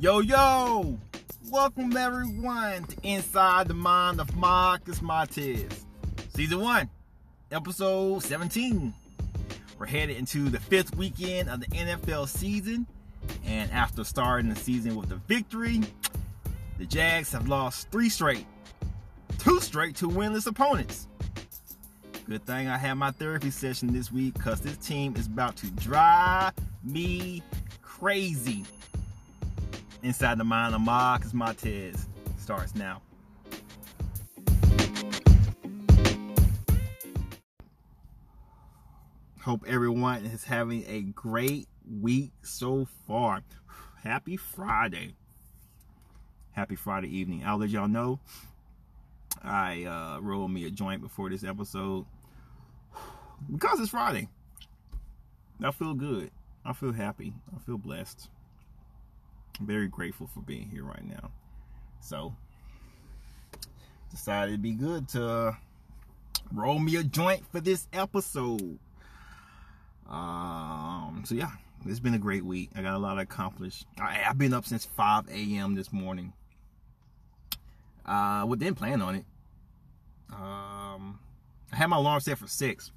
Yo, yo! Welcome everyone to Inside the Mind of Marcus Martez. Season 1, Episode 17. We're headed into the fifth weekend of the NFL season. And after starting the season with a victory, the Jags have lost three straight. Two straight to winless opponents. Good thing I had my therapy session this week because this team is about to drive me crazy. Inside the Mind of Marcus Martez starts now. Hope everyone is having a great week so far. Happy Friday. Happy Friday evening. I'll let y'all know. I uh, rolled me a joint before this episode because it's Friday. I feel good. I feel happy. I feel blessed very grateful for being here right now. So, decided it'd be good to roll me a joint for this episode. Um, so yeah, it's been a great week. I got a lot accomplished. I, have been up since 5 a.m. this morning. Uh, well, didn't plan on it. Um, I had my alarm set for six,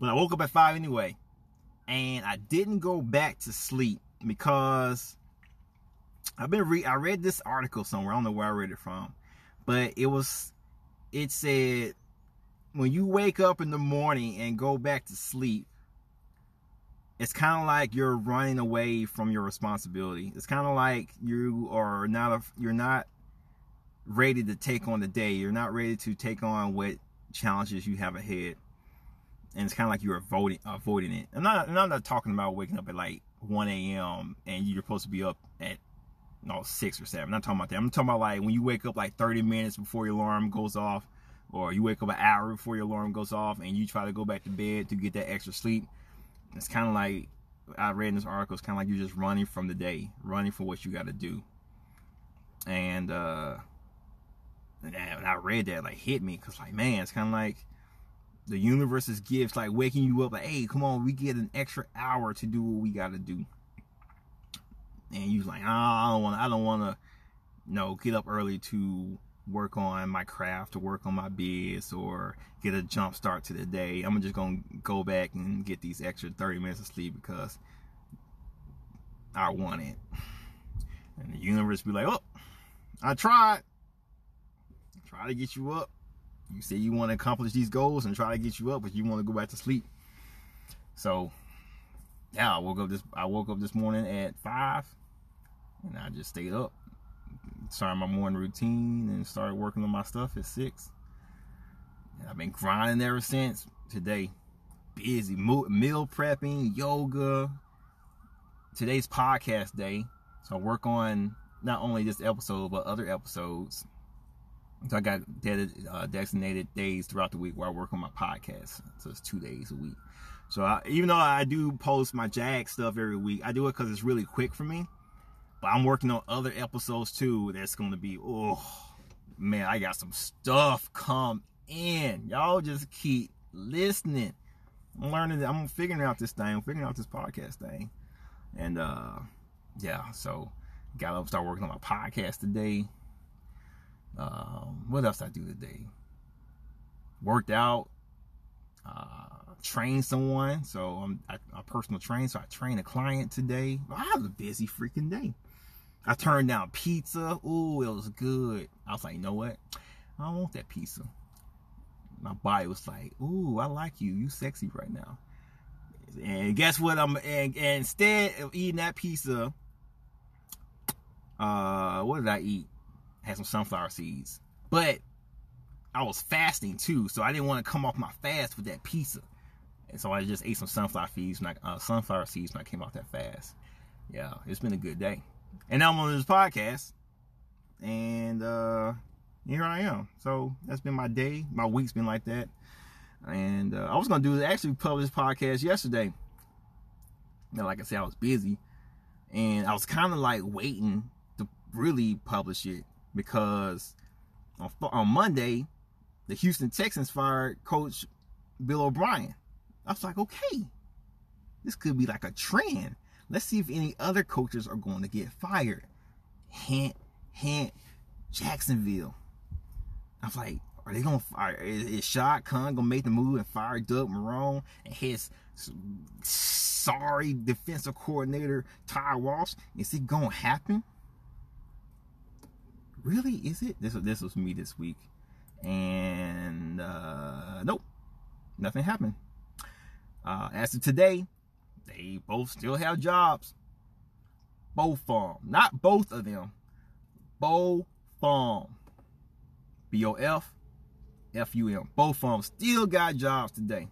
but I woke up at five anyway, and I didn't go back to sleep because I've been re I read this article somewhere. I don't know where I read it from, but it was it said when you wake up in the morning and go back to sleep, it's kind of like you're running away from your responsibility. It's kind of like you are not a, you're not ready to take on the day. You're not ready to take on what challenges you have ahead. And it's kind of like you're avoiding avoiding it. I'm not, I'm not talking about waking up at like 1 a.m. and you're supposed to be up no six or seven. I'm not talking about that. I'm talking about like when you wake up like 30 minutes before your alarm goes off, or you wake up an hour before your alarm goes off, and you try to go back to bed to get that extra sleep. It's kind of like I read in this article. It's kind of like you're just running from the day, running for what you got to do. And uh, and I read that like hit me because like man, it's kind of like the universe's gifts, like waking you up like, hey, come on, we get an extra hour to do what we got to do and you like, oh, I don't want, I don't want to, you know, get up early to work on my craft, to work on my biz, or get a jump start to the day. I'm just gonna go back and get these extra 30 minutes of sleep because I want it. And the universe be like, oh, I tried. Try to get you up. You say you want to accomplish these goals and try to get you up, but you want to go back to sleep. So, yeah, I woke up this. I woke up this morning at five and I just stayed up, started my morning routine, and started working on my stuff at six. And I've been grinding ever since. Today, busy meal prepping, yoga. Today's podcast day, so I work on not only this episode but other episodes. So I got uh, designated days throughout the week where I work on my podcast. So it's two days a week. So I, even though I do post my Jag stuff every week, I do it because it's really quick for me. But I'm working on other episodes too. That's gonna be oh man, I got some stuff come in. Y'all just keep listening. I'm learning. I'm figuring out this thing. I'm figuring out this podcast thing. And uh yeah, so got to start working on my podcast today. Um, what else I do today? Worked out. Uh, train someone. So I'm a personal train. So I trained a client today. I have a busy freaking day. I turned down pizza. Ooh, it was good. I was like, you know what? I don't want that pizza. My body was like, ooh, I like you. You sexy right now. And guess what? I'm and, and instead of eating that pizza, uh, what did I eat? had some sunflower seeds. But I was fasting too, so I didn't want to come off my fast with that pizza. And so I just ate some sunflower seeds when I, uh, sunflower seeds when I came off that fast. Yeah, it's been a good day. And now I'm on this podcast. And uh here I am. So that's been my day. My week's been like that. And uh, I was gonna do actually publish podcast yesterday. Now, like I said, I was busy, and I was kind of like waiting to really publish it because on, on Monday, the Houston Texans fired Coach Bill O'Brien. I was like, okay, this could be like a trend. Let's see if any other coaches are going to get fired. hint, hint, Jacksonville. I was like, are they gonna fire? Is, is Shad Khan gonna make the move and fire Doug Marrone and his sorry defensive coordinator Ty Wash? Is it gonna happen? Really? Is it? This this was me this week, and uh, nope, nothing happened. Uh, as of today, they both still have jobs. Both of them, not both of them, both of them. B O F F U M. Both of them still got jobs today.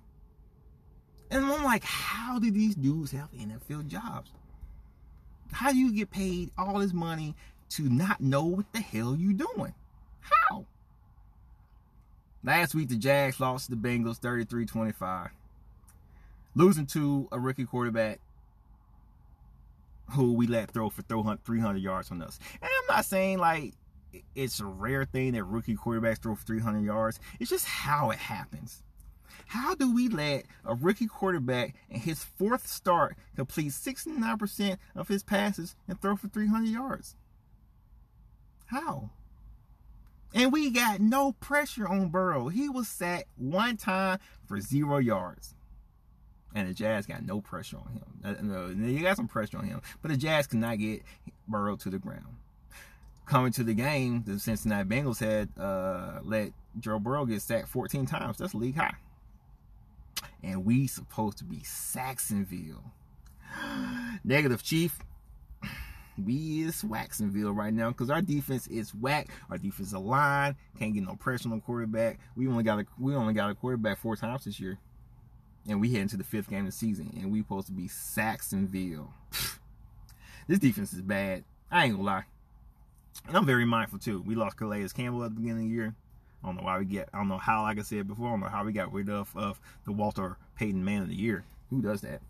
And I'm like, how do these dudes have NFL jobs? How do you get paid all this money to not know what the hell you're doing? How? Last week, the Jags lost to the Bengals 33 25, losing to a rookie quarterback who we let throw for 300 yards on us. And I'm not saying like it's a rare thing that rookie quarterbacks throw for 300 yards. It's just how it happens. How do we let a rookie quarterback in his fourth start complete 69% of his passes and throw for 300 yards? How? And we got no pressure on Burrow. He was sacked one time for zero yards. And the Jags got no pressure on him. Uh, no, they got some pressure on him. But the Jags could not get Burrow to the ground coming to the game, the Cincinnati Bengals had uh, let Joe Burrow get sacked 14 times. That's league high. And we supposed to be Saxonville. Negative, Chief. We is Waxonville right now because our defense is whack. Our defensive line can't get no pressure on the quarterback. We only got a we only got a quarterback four times this year, and we head into the fifth game of the season, and we supposed to be Saxonville. this defense is bad. I ain't gonna lie. And I'm very mindful too. We lost Calais Campbell at the beginning of the year. I don't know why we get. I don't know how, like I said before, I don't know how we got rid of of the Walter Payton Man of the Year. Who does that?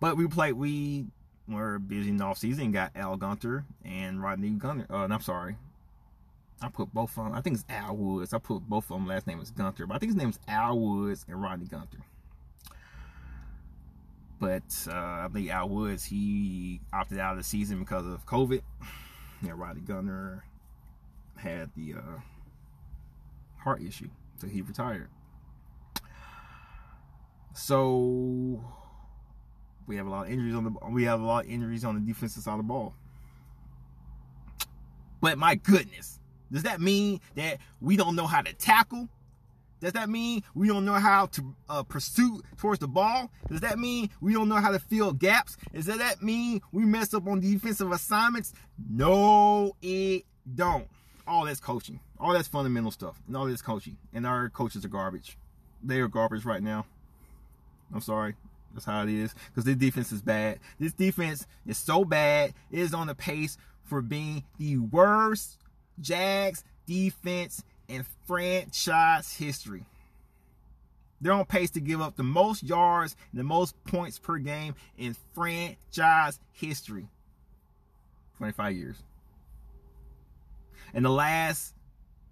But we played. We were busy in the off season. Got Al Gunter and Rodney Gunter. Uh, I'm sorry, I put both of them. I think it's Al Woods. I put both of them. Last name is Gunter, but I think his name is Al Woods and Rodney Gunter. But uh, I think Al Woods he opted out of the season because of COVID yeah, Rodney Gunter had the uh, heart issue, so he retired. So we have a lot of injuries on the we have a lot of injuries on the defensive side of the ball. But my goodness, does that mean that we don't know how to tackle? Does that mean we don't know how to uh, pursue towards the ball? Does that mean we don't know how to fill gaps? Does that mean we mess up on defensive assignments? No, it don't. All that's coaching. All that's fundamental stuff. And all that's coaching. And our coaches are garbage. They are garbage right now. I'm sorry. That's how it is. Because this defense is bad. This defense is so bad. It is on the pace for being the worst Jags defense in franchise history. They're on pace to give up the most yards and the most points per game in franchise history. 25 years. In the last,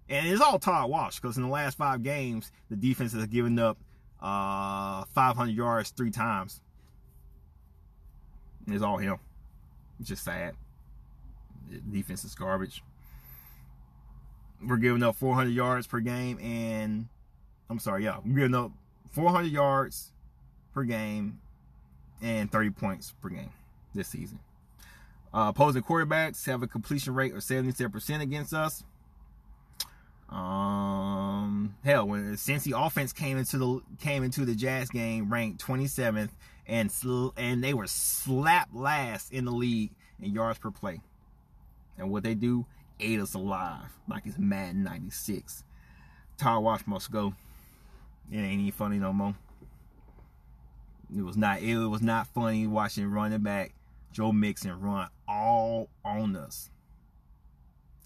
and it's all Todd Wash because in the last five games, the defense has given up uh, 500 yards three times. And it's all him. It's just sad. The defense is garbage we're giving up 400 yards per game, and I'm sorry, yeah, we're giving up 400 yards per game and 30 points per game this season. Uh, opposing quarterbacks have a completion rate of 77% against us. Um, hell, when Cincy offense came into the came into the Jags game, ranked 27th, and sl- and they were slapped last in the league in yards per play. And what they do ate us alive like it's Madden 96. Todd Wash must go. It ain't even funny no more. It was not it was not funny watching running back Joe Mixon run all on us.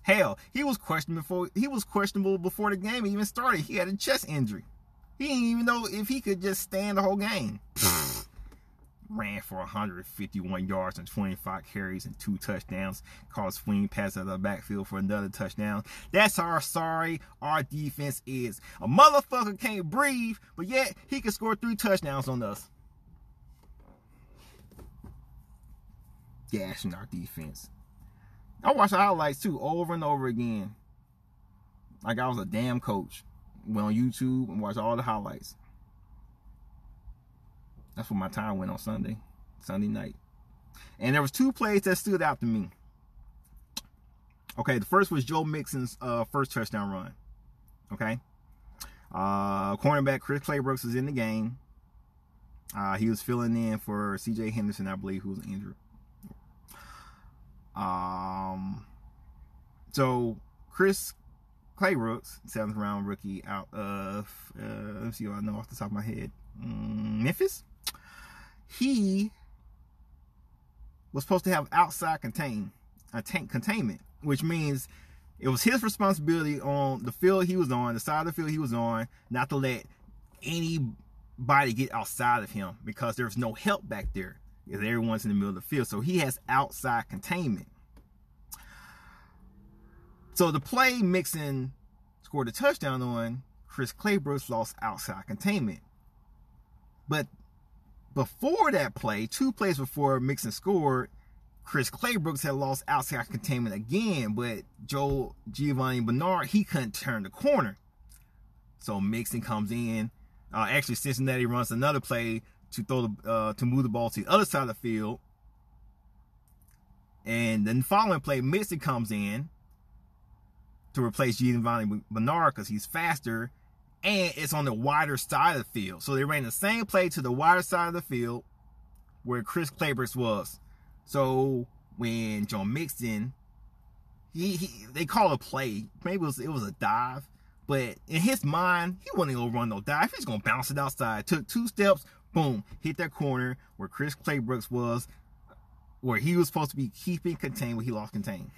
Hell, he was questionable before he was questionable before the game even started. He had a chest injury. He didn't even know if he could just stand the whole game. ran for 151 yards and 25 carries and two touchdowns. Caught swing pass out of the backfield for another touchdown. That's how sorry our defense is. A motherfucker can't breathe, but yet he can score three touchdowns on us. Gashing our defense. I watched highlights too over and over again. Like I was a damn coach. Went on YouTube and watched all the highlights. That's what my time went on Sunday, Sunday night. And there was two plays that stood out to me. Okay, the first was Joe Mixon's uh, first touchdown run. Okay. Uh, cornerback Chris Claybrooks is in the game. Uh, he was filling in for C.J. Henderson, I believe, who was injured. Um, so Chris Claybrooks, seventh round rookie out of uh, let's see I know off the top of my head, Memphis. He was supposed to have outside contain, a tank containment, which means it was his responsibility on the field he was on, the side of the field he was on, not to let anybody get outside of him because there's no help back there because everyone's in the middle of the field. So he has outside containment. So the play Mixon scored a touchdown on, Chris Claybrooks lost outside containment. But before that play, two plays before Mixon scored, Chris Claybrooks had lost outside containment again, but Joe Giovanni Bernard, he couldn't turn the corner. So Mixon comes in. Uh, actually, Cincinnati runs another play to throw the uh, to move the ball to the other side of the field. And then the following play, Mixon comes in to replace Giovanni Bernard because he's faster and it's on the wider side of the field. So they ran the same play to the wider side of the field where Chris Claybrooks was. So when Joe Mixon, he, he they call a play. Maybe it was, it was a dive, but in his mind, he wasn't gonna run no dive. He's gonna bounce it outside. Took two steps, boom, hit that corner where Chris Claybrooks was, where he was supposed to be keeping contained, where he lost contain.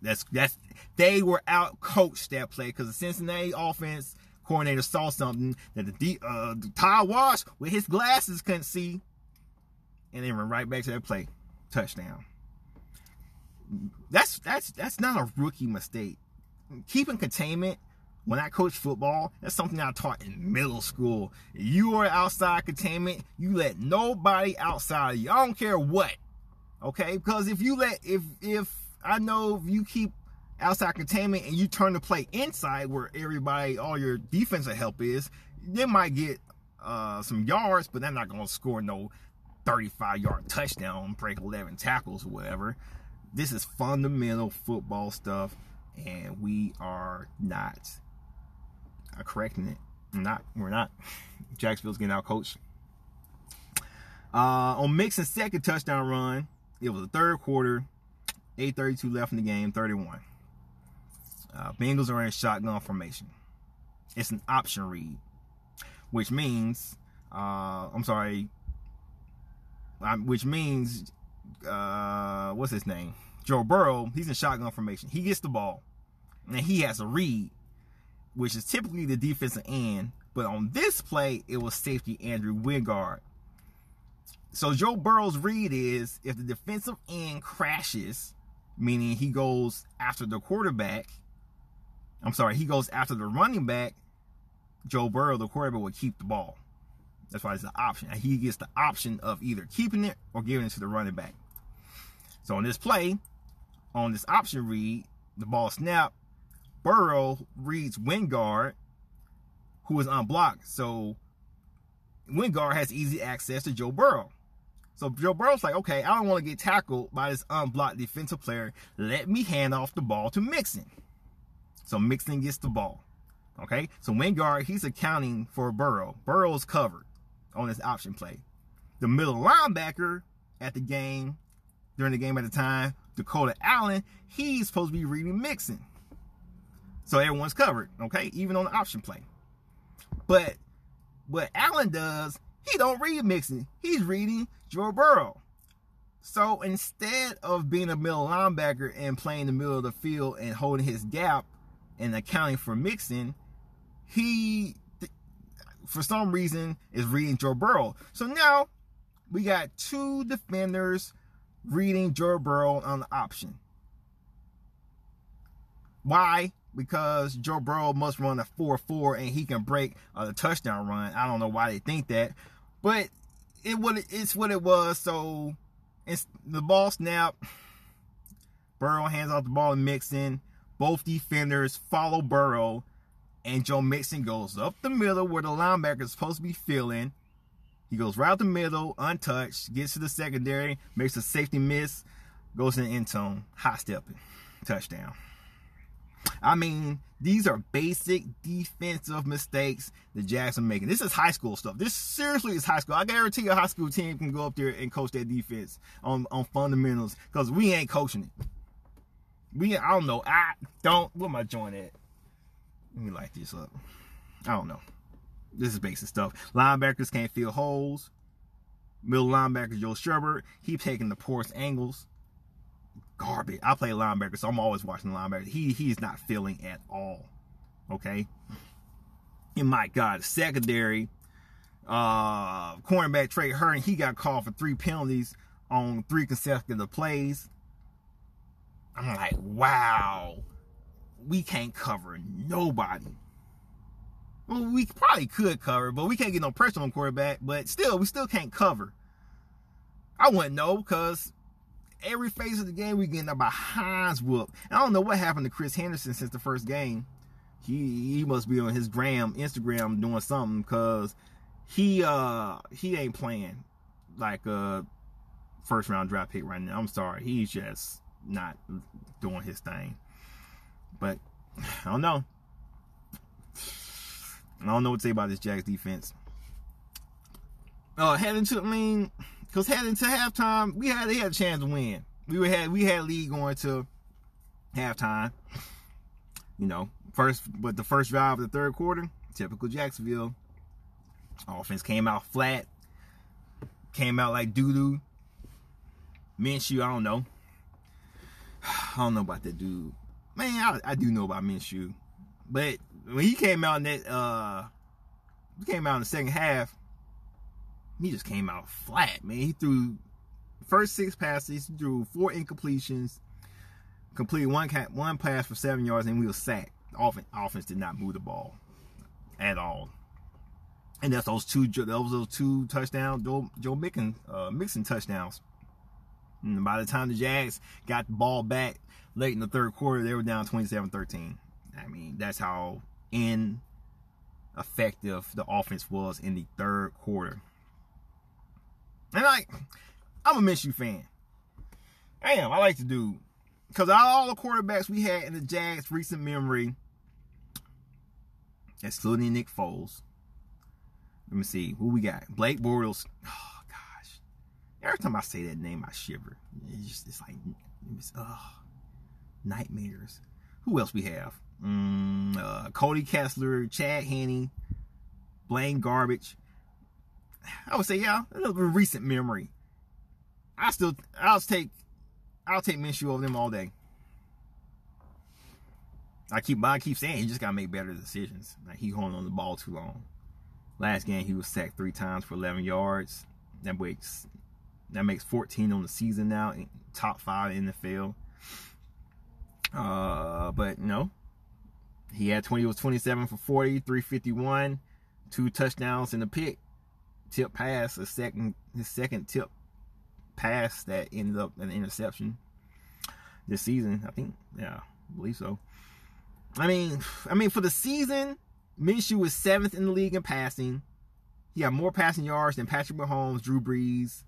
That's that's they were out coached that play because the Cincinnati offense coordinator saw something that the D, uh, the Todd Wash with his glasses couldn't see and then run right back to that play. Touchdown. That's that's that's not a rookie mistake. Keeping containment when I coach football, that's something I taught in middle school. You are outside containment, you let nobody outside of you. I don't care what. Okay? Because if you let if if I know if you keep outside containment and you turn the play inside where everybody, all your defensive help is, they might get uh, some yards, but they're not gonna score no 35 yard touchdown, break 11 tackles, or whatever. This is fundamental football stuff, and we are not uh, correcting it. not, we're not. Jacksonville's getting out coached. Uh, on Mixon's second touchdown run, it was the third quarter, 8:32 left in the game, 31. Uh, Bengals are in shotgun formation. It's an option read, which means, uh, I'm sorry, um, which means uh, what's his name? Joe Burrow. He's in shotgun formation. He gets the ball, and he has a read, which is typically the defensive end. But on this play, it was safety Andrew Wingard. So Joe Burrow's read is if the defensive end crashes, meaning he goes after the quarterback. I'm sorry, he goes after the running back. Joe Burrow, the quarterback, will keep the ball. That's why it's an option. And he gets the option of either keeping it or giving it to the running back. So on this play, on this option read, the ball snap, Burrow reads Wingard, who is unblocked. So Wingard has easy access to Joe Burrow. So Joe Burrow's like, okay, I don't want to get tackled by this unblocked defensive player. Let me hand off the ball to Mixon. So Mixon gets the ball. Okay, so Wingard, he's accounting for Burrow. Burrow's covered on this option play. The middle linebacker at the game, during the game at the time, Dakota Allen, he's supposed to be reading Mixon. So everyone's covered, okay, even on the option play. But what Allen does, he don't read Mixon. He's reading Joe Burrow. So instead of being a middle linebacker and playing the middle of the field and holding his gap and accounting for Mixon, he for some reason is reading Joe Burrow. So now we got two defenders reading Joe Burrow on the option. Why? Because Joe Burrow must run a 4-4 and he can break a touchdown run. I don't know why they think that. But it what it's what it was. So it's the ball snap. Burrow hands off the ball to Mixon. Both defenders follow Burrow. And Joe Mixon goes up the middle where the linebacker is supposed to be filling. He goes right up the middle, untouched, gets to the secondary, makes a safety miss, goes in the end zone, high stepping, touchdown. I mean, these are basic defensive mistakes the Jags are making. This is high school stuff. This seriously is high school. I guarantee a high school team can go up there and coach that defense on, on fundamentals because we ain't coaching it. We, I don't know. I don't. What am I joining at? Let me light this up. I don't know. This is basic stuff. Linebackers can't fill holes. Middle linebacker Joe Schobert, he taking the poorest angles. Garbage. I play linebacker, so I'm always watching the linebacker. He he's not filling at all. Okay. And my God, secondary, uh, cornerback Trey Hearn, he got called for three penalties on three consecutive plays. I'm like, wow, we can't cover nobody. Well, we probably could cover, but we can't get no pressure on quarterback. But still, we still can't cover. I wouldn't know because every phase of the game we getting about Heinz whoop. And I don't know what happened to Chris Henderson since the first game. He he must be on his gram, Instagram doing something because he uh he ain't playing like a first round draft pick right now. I'm sorry, he's just not doing his thing. But I don't know. I don't know what to say about this Jags defense. Uh, heading to, I mean, because heading to halftime, we had they had a chance to win. We were had we had lead going to halftime. You know, first but the first drive of the third quarter, typical Jacksonville. Offense came out flat, came out like doo doo. Minshew, I don't know. I don't know about that dude. Man, I, I do know about Minshew. But when he came out in that uh came out in the second half, he just came out flat, man. He threw first six passes, he threw four incompletions, completed one one pass for seven yards, and we were sacked. Offense, offense did not move the ball at all. And that's those two those those two touchdowns, Joe Joe Mixon, uh, Mixon touchdowns. And by the time the Jags got the ball back late in the third quarter, they were down 27-13. I mean, that's how ineffective the offense was in the third quarter. And like, I'm a Minshew fan. I am. I like to do because all the quarterbacks we had in the Jags recent memory, excluding Nick Foles. Let me see who we got. Blake Bortles. Oh gosh, every time I say that name, I shiver. It's just it's like it's, oh, nightmares. Who else we have? Mm, uh, Cody Kessler, Chad Henne, Blaine Garbage. I would say, yeah, a little recent memory. I still, I'll take, I'll take Minshew over them all day. I keep, I keep saying he just gotta make better decisions. Like he holding on the ball too long. Last game he was sacked three times for 11 yards. That makes, that makes 14 on the season now, top five in the field. Uh, but no, he had 20, was 27 for 40, 351, two touchdowns in the pick, tip pass, a second, his second tip pass that ended up an interception this season. I think, yeah, I believe so. I mean, I mean, for the season, Minshew was seventh in the league in passing. He had more passing yards than Patrick Mahomes, Drew Brees,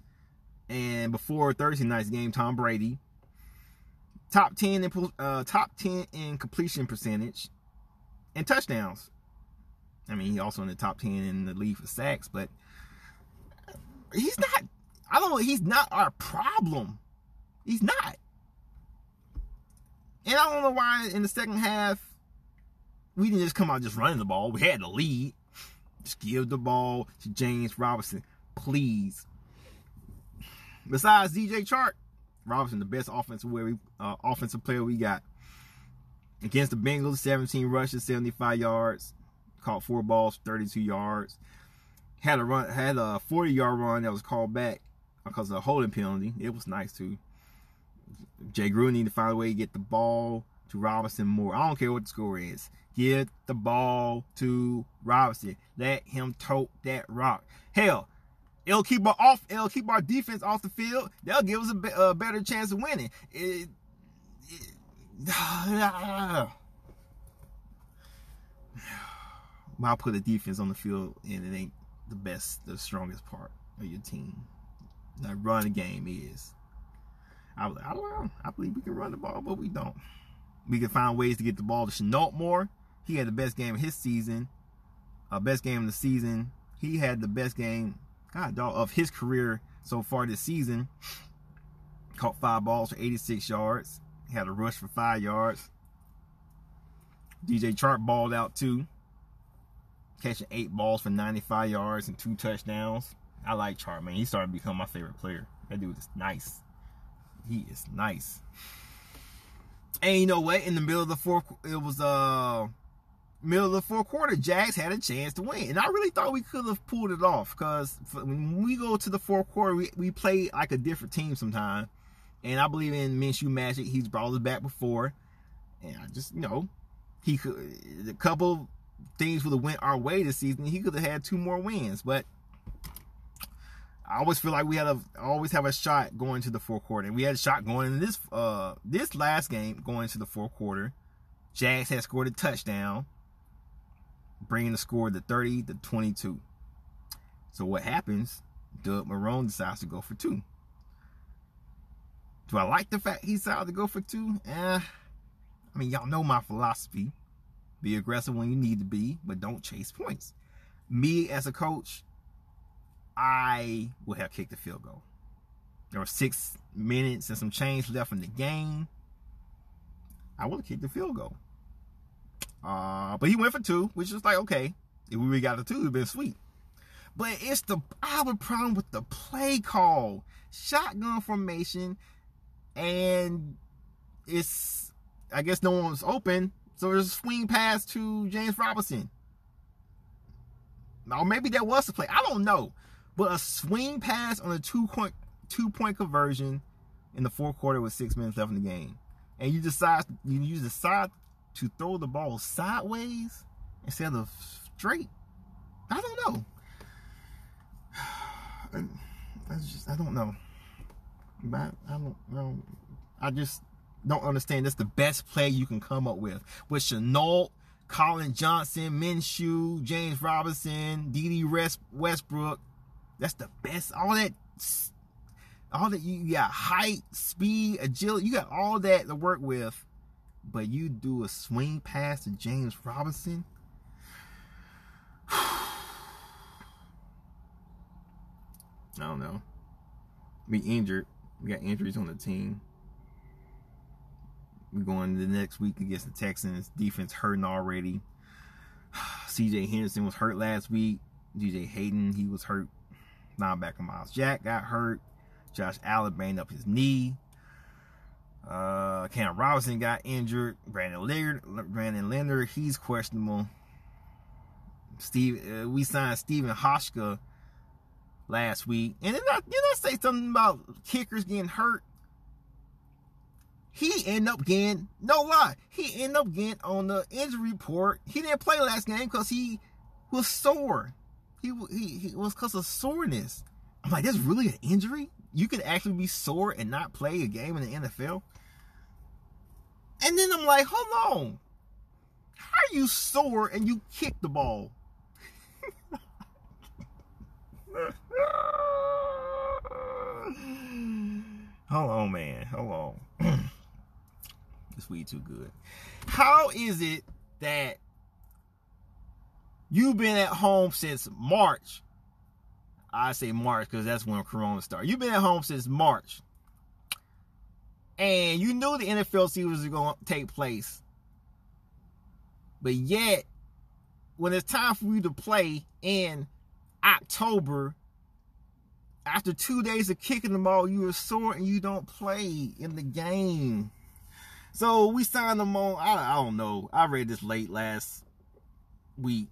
and before Thursday night's game, Tom Brady. Top ten in uh, top ten in completion percentage and touchdowns. I mean, he also in the top 10 in the league for sacks, but he's not, I don't he's not our problem. He's not. And I don't know why in the second half, we didn't just come out just running the ball. We had the lead. Just give the ball to James Robinson, please. Besides DJ Chark, Robinson, the best offensive, uh, offensive player we got. Against the Bengals, 17 rushes, 75 yards, caught four balls, 32 yards. Had a run, had a 40 yard run that was called back because of a holding penalty. It was nice too. Jay Gruden need to find a way to get the ball to Robinson more. I don't care what the score is. Get the ball to Robinson. Let him tote that rock. Hell, it'll keep our off. It'll keep our defense off the field. They'll give us a, a better chance of winning. It, I'll put the defense on the field and it ain't the best, the strongest part of your team. The run game is. I, was, I, don't know. I believe we can run the ball, but we don't. We can find ways to get the ball to Shenault more. He had the best game of his season. Uh, best game of the season. He had the best game, God, dog, of his career so far this season. Caught five balls for 86 yards. Had a rush for five yards. DJ Chark balled out too. Catching eight balls for 95 yards and two touchdowns. I like Chark, man. He started to become my favorite player. That dude is nice. He is nice. And you know what? In the middle of the fourth, it was uh middle of the fourth quarter, Jags had a chance to win. And I really thought we could have pulled it off because when we go to the fourth quarter, we, we play like a different team sometimes. And I believe in Minshew magic. He's brought us back before. And I just, you know, he could, a couple things would have went our way this season. He could have had two more wins. But I always feel like we had a always have a shot going to the fourth quarter. And we had a shot going in this uh this last game going to the fourth quarter. Jags had scored a touchdown, bringing the score to 30 to 22. So what happens? Doug Marrone decides to go for two. Do I like the fact he decided to go for two? Eh. I mean, y'all know my philosophy. Be aggressive when you need to be, but don't chase points. Me as a coach, I would have kicked the field goal. There were six minutes and some change left in the game. I would have kicked the field goal. Uh, but he went for two, which is like, okay, if we got the two, it'd been sweet. But it's the I have a problem with the play call. Shotgun formation, and it's I guess no one was open, so there's a swing pass to James Robinson. Now maybe that was the play. I don't know. But a swing pass on a two point two point conversion in the fourth quarter with six minutes left in the game. And you decide you decide to throw the ball sideways instead of straight. I don't know. I just I don't know. But I don't know. I just don't understand. That's the best play you can come up with. With Shenault, Collin Johnson, Minshew, James Robinson, Dede Westbrook. That's the best. All that, all that you got height, speed, agility. You got all that to work with, but you do a swing pass to James Robinson. I don't know. We injured. We got injuries on the team. We're going the next week against the Texans. Defense hurting already. CJ Henderson was hurt last week. DJ Hayden, he was hurt. Linebacker Myles Jack got hurt. Josh Allen banged up his knee. Uh, Cam Robinson got injured. Brandon Leonard, Brandon Leonard, he's questionable. Steve, uh, we signed Stephen Hauschka last week, and then I, did I say something about kickers getting hurt? He end up getting, no lie, he end up getting on the injury report. He didn't play last game because he was sore. He, he, he was because of soreness. I'm like, that's really an injury? You could actually be sore and not play a game in the NFL? And then I'm like, hold on. How are you sore and you kick the ball? hold on, man. Hold on. this weed too good. How is it that you've been at home since March? I say March because that's when Corona started. You've been at home since March. And you knew the NFL season was going to take place. But yet, when it's time for you to play in October, after two days of kicking the ball, you are sore and you don't play in the game. So we signed him on. I, I don't know. I read this late last week.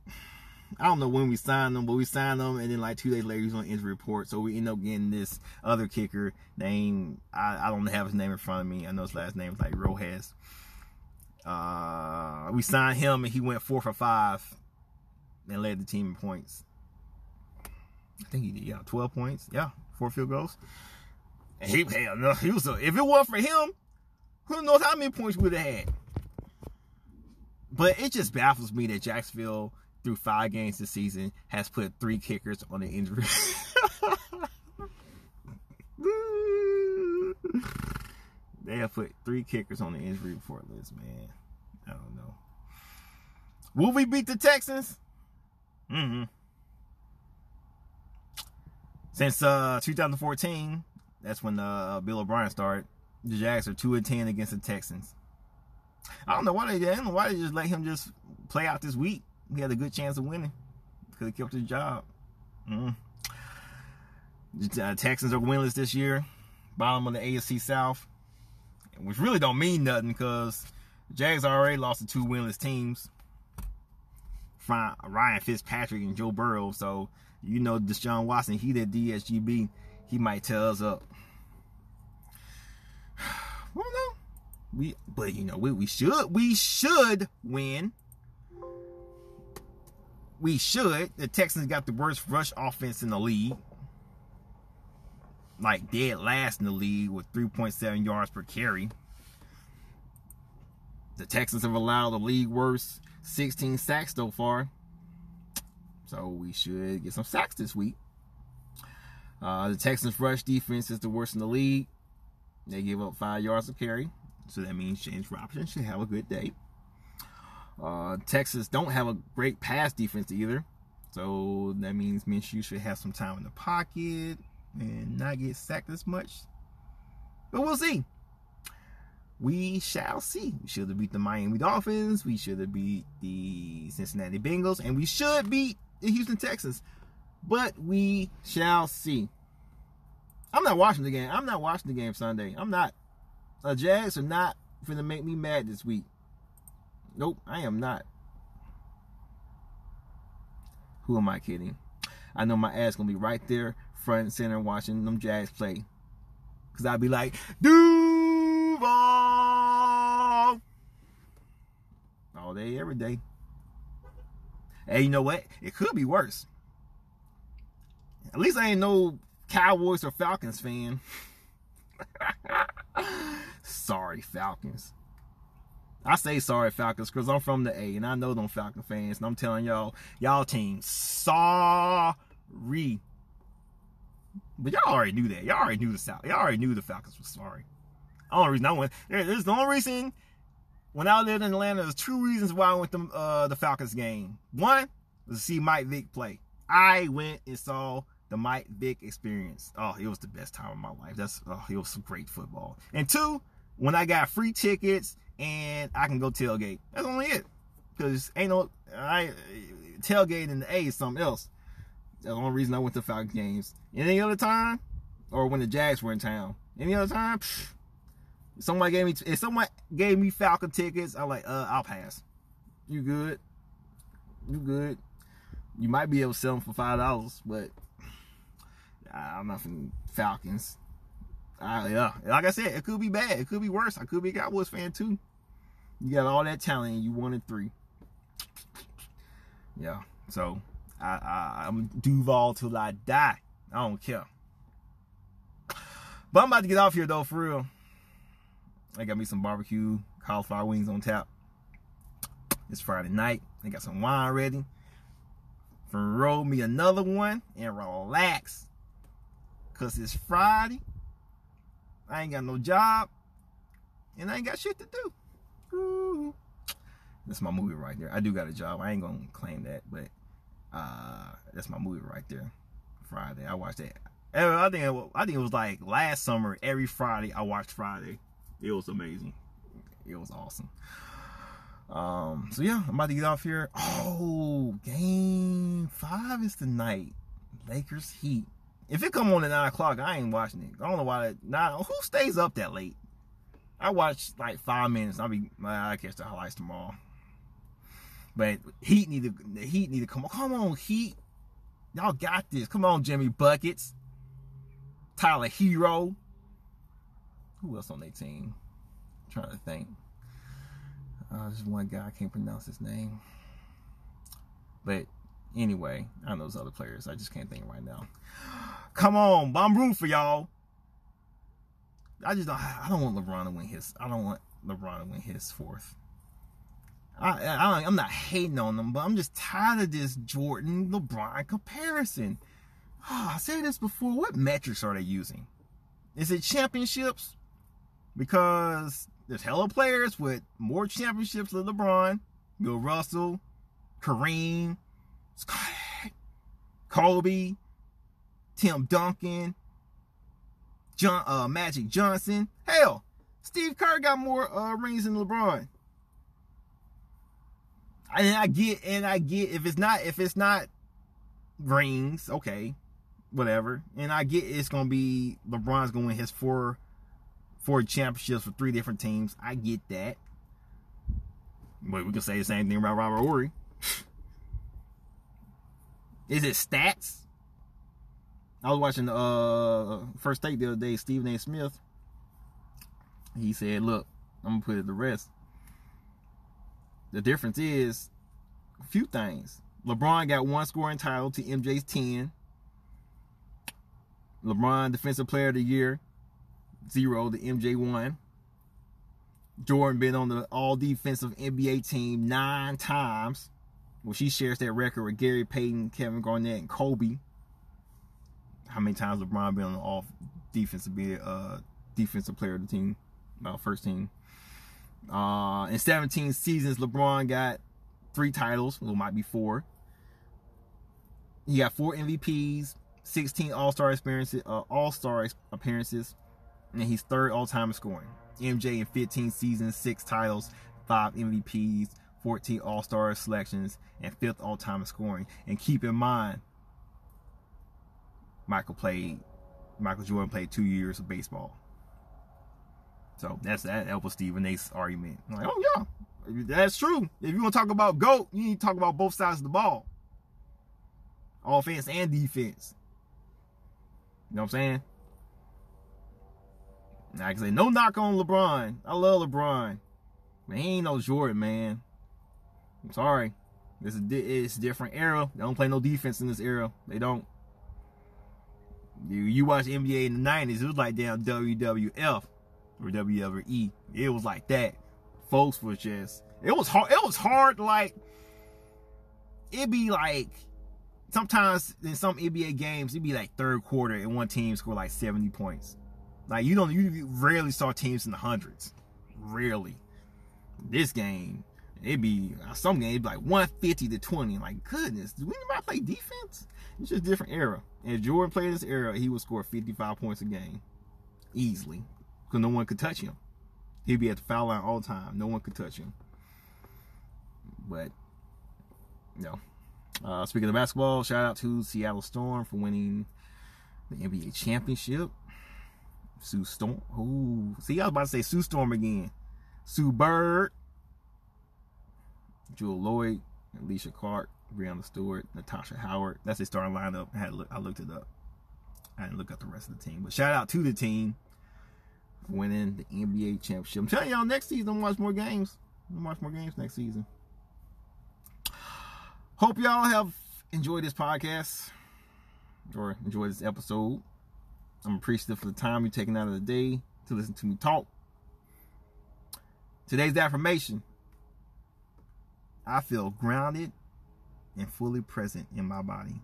I don't know when we signed him, but we signed him, and then like two days later, he's on injury report. So we end up getting this other kicker named I, I don't have his name in front of me. I know his last name is like Rojas. Uh, we signed him, and he went four for five, and led the team in points. I think he did, yeah, twelve points, yeah, four field goals. And he, no, he was a, if it wasn't for him, Who knows how many points we would have had? But it just baffles me that Jacksonville, through five games this season, has put three kickers on the injury. they have put three kickers on the injury report list, man. I don't know. Will we beat the Texans? Mm-hmm. Since uh 2014, that's when uh Bill O'Brien started. The Jags are two and ten against the Texans. I don't know why they didn't. Why they just let him just play out this week? He had a good chance of winning. Could have kept his job. Mm. Uh, Texans are winless this year. Bottom of the AFC South, which really don't mean nothing because Jags already lost to two winless teams. Ryan Fitzpatrick and Joe Burrow. So you know Deshaun Watson, he did DSGB. He might tell us up. well, no, we but you know we, we should we should win. We should. The Texans got the worst rush offense in the league. Like dead last in the league with 3.7 yards per carry. The Texans have allowed the league worst 16 sacks so far. So we should get some sacks this week. Uh, the Texans' rush defense is the worst in the league. They give up five yards of carry. So that means James Robinson should have a good day. Uh, Texas don't have a great pass defense either. So that means Minshew should have some time in the pocket and not get sacked as much. But we'll see. We shall see. We should have beat the Miami Dolphins. We should have beat the Cincinnati Bengals. And we should beat the Houston Texans. But we shall see. I'm not watching the game. I'm not watching the game Sunday. I'm not. The Jags are not going to make me mad this week. Nope, I am not. Who am I kidding? I know my ass gonna be right there, front and center, watching them Jags play. Cause I'll be like, Duval all day, every day. Hey, you know what? It could be worse. At least I ain't no Cowboys or Falcons fan. sorry, Falcons. I say sorry, Falcons, because I'm from the A and I know them Falcon fans. And I'm telling y'all, y'all team sorry. But y'all already knew that. Y'all already knew the South. Y'all already knew the Falcons was sorry. The only reason I went there's the only reason when I lived in Atlanta, there's two reasons why I went to uh, the Falcons game. One was to see Mike Vick play. I went and saw the Mike Vick experience. Oh, it was the best time of my life. That's oh, it was some great football. And two, when I got free tickets and I can go tailgate. That's only it. Because ain't no I tailgate in the A is something else. That's the only reason I went to Falcons games. Any other time, or when the Jags were in town. Any other time, psh, somebody gave me if someone gave me Falcon tickets, I'm like, uh, I'll pass. You good? You good? You might be able to sell them for five dollars, but I'm not from Falcons. Uh, yeah, like I said, it could be bad. It could be worse. I could be a Cowboys fan too. You got all that talent, and you wanted three. Yeah, so I, I I'm Duval till I die. I don't care. But I'm about to get off here though, for real. I got me some barbecue cauliflower wings on tap. It's Friday night. I got some wine ready. Roll me another one and relax. Cause it's Friday. I ain't got no job. And I ain't got shit to do. That's my movie right there. I do got a job. I ain't gonna claim that, but uh, that's my movie right there. Friday. I watched that. I think it, I think it was like last summer. Every Friday I watched Friday. It was amazing. It was awesome. Um, so yeah, I'm about to get off here. Oh, game five is tonight. Lakers Heat. If it come on at nine o'clock, I ain't watching it. I don't know why. That. Who stays up that late? I watch like five minutes. I'll be. I catch the highlights tomorrow. But Heat need to. The Heat need to come on. Come on, Heat. Y'all got this. Come on, Jimmy buckets. Tyler Herro. Who else on their team? I'm trying to think. Uh, there's one guy I can't pronounce his name. But anyway, I know those other players. I just can't think right now. Come on, I'm rooting for y'all. I just don't. I don't want LeBron to win his. I don't want LeBron to win his fourth. I, I I'm not hating on them, but I'm just tired of this Jordan LeBron comparison. Oh, I said this before. What metrics are they using? Is it championships? Because there's hella players with more championships than LeBron, Bill Russell, Kareem, Kobe, Tim Duncan, John uh, Magic Johnson. Hell, Steve Kerr got more uh, rings than LeBron. And I get, and I get if it's not if it's not rings, okay, whatever. And I get it's gonna be LeBron's gonna win his four four championships for three different teams. I get that. But we can say the same thing about Robert Horry. Is it stats? I was watching uh first take the other day, Stephen A. Smith. He said, look, I'm gonna put it to rest. The difference is a few things. LeBron got one scoring title to MJ's 10. LeBron Defensive Player of the Year, zero to MJ one. Jordan been on the all defensive NBA team nine times. Well, she shares that record with Gary Payton, Kevin Garnett, and Kobe. How many times LeBron been on the all defensive be uh defensive player of the team, uh, first team. Uh, in 17 seasons, LeBron got three titles. Well, might be four. He got four MVPs, 16 All Star experiences, uh, All Star appearances, and he's third all time scoring. MJ in 15 seasons, six titles, five MVPs, 14 All Star selections, and fifth all time scoring. And keep in mind, Michael played, Michael Jordan played two years of baseball. So that's that. Was Stephen A's argument. I'm like, oh yeah, that's true. If you want to talk about GOAT, you need to talk about both sides of the ball. Offense and defense. You know what I'm saying? I can say no knock on LeBron. I love LeBron. But he ain't no Jordan, man. I'm sorry. This is it's a different era. They don't play no defense in this era. They don't. You watch NBA in the 90s, it was like damn WWF or WWE. It was like that. Folks was just it was hard. It was hard. Like it'd be like sometimes in some NBA games it'd be like third quarter and one team score like 70 points. Like you don't you rarely saw teams in the hundreds. Rarely. This game, it'd be some games like 150 to 20. Like goodness, do anybody play defense? It's just a different era. If Jordan played this era, he would score 55 points a game. Easily. Because no one could touch him. He'd be at the foul line all the time. No one could touch him. But, know. Uh, speaking of basketball, shout out to Seattle Storm for winning the NBA championship. Sue Storm. Ooh. See, I was about to say Sue Storm again. Sue Bird. Jewell Lloyd, Alysha Clark. Breanna Stewart. Natasha Howard. That's the starting lineup. I, had look, I looked it up. I didn't look at the rest of the team. But shout out to the team winning the NBA championship. I'm telling y'all, next season, I'm watch more games. I'm watch more games next season. Hope y'all have enjoyed this podcast or enjoyed this episode. I'm appreciative for the time you're taking out of the day to listen to me talk. Today's affirmation I feel grounded and fully present in my body.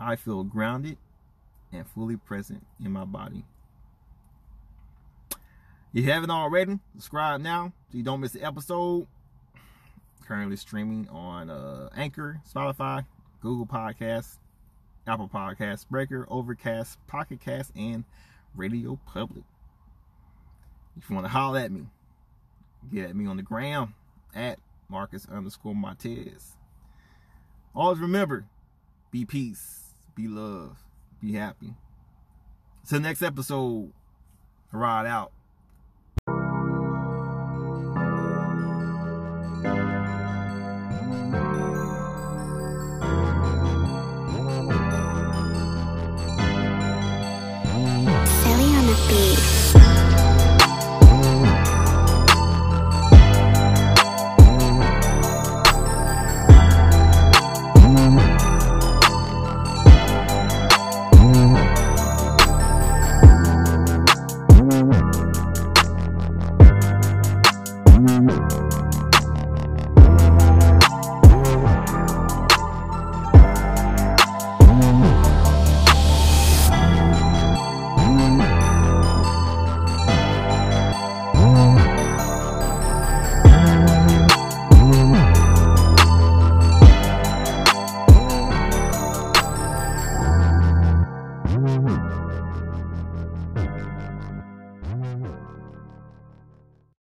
I feel grounded and fully present in my body. If you haven't already, subscribe now so you don't miss the episode. Currently streaming on uh, Anchor, Spotify, Google Podcasts, Apple Podcasts, Breaker, Overcast, Pocket Cast, and Radio Public. If you want to holler at me, get at me on the gram at Marcus underscore Martez. Always remember, be peace, be love, be happy. Till next episode, ride out.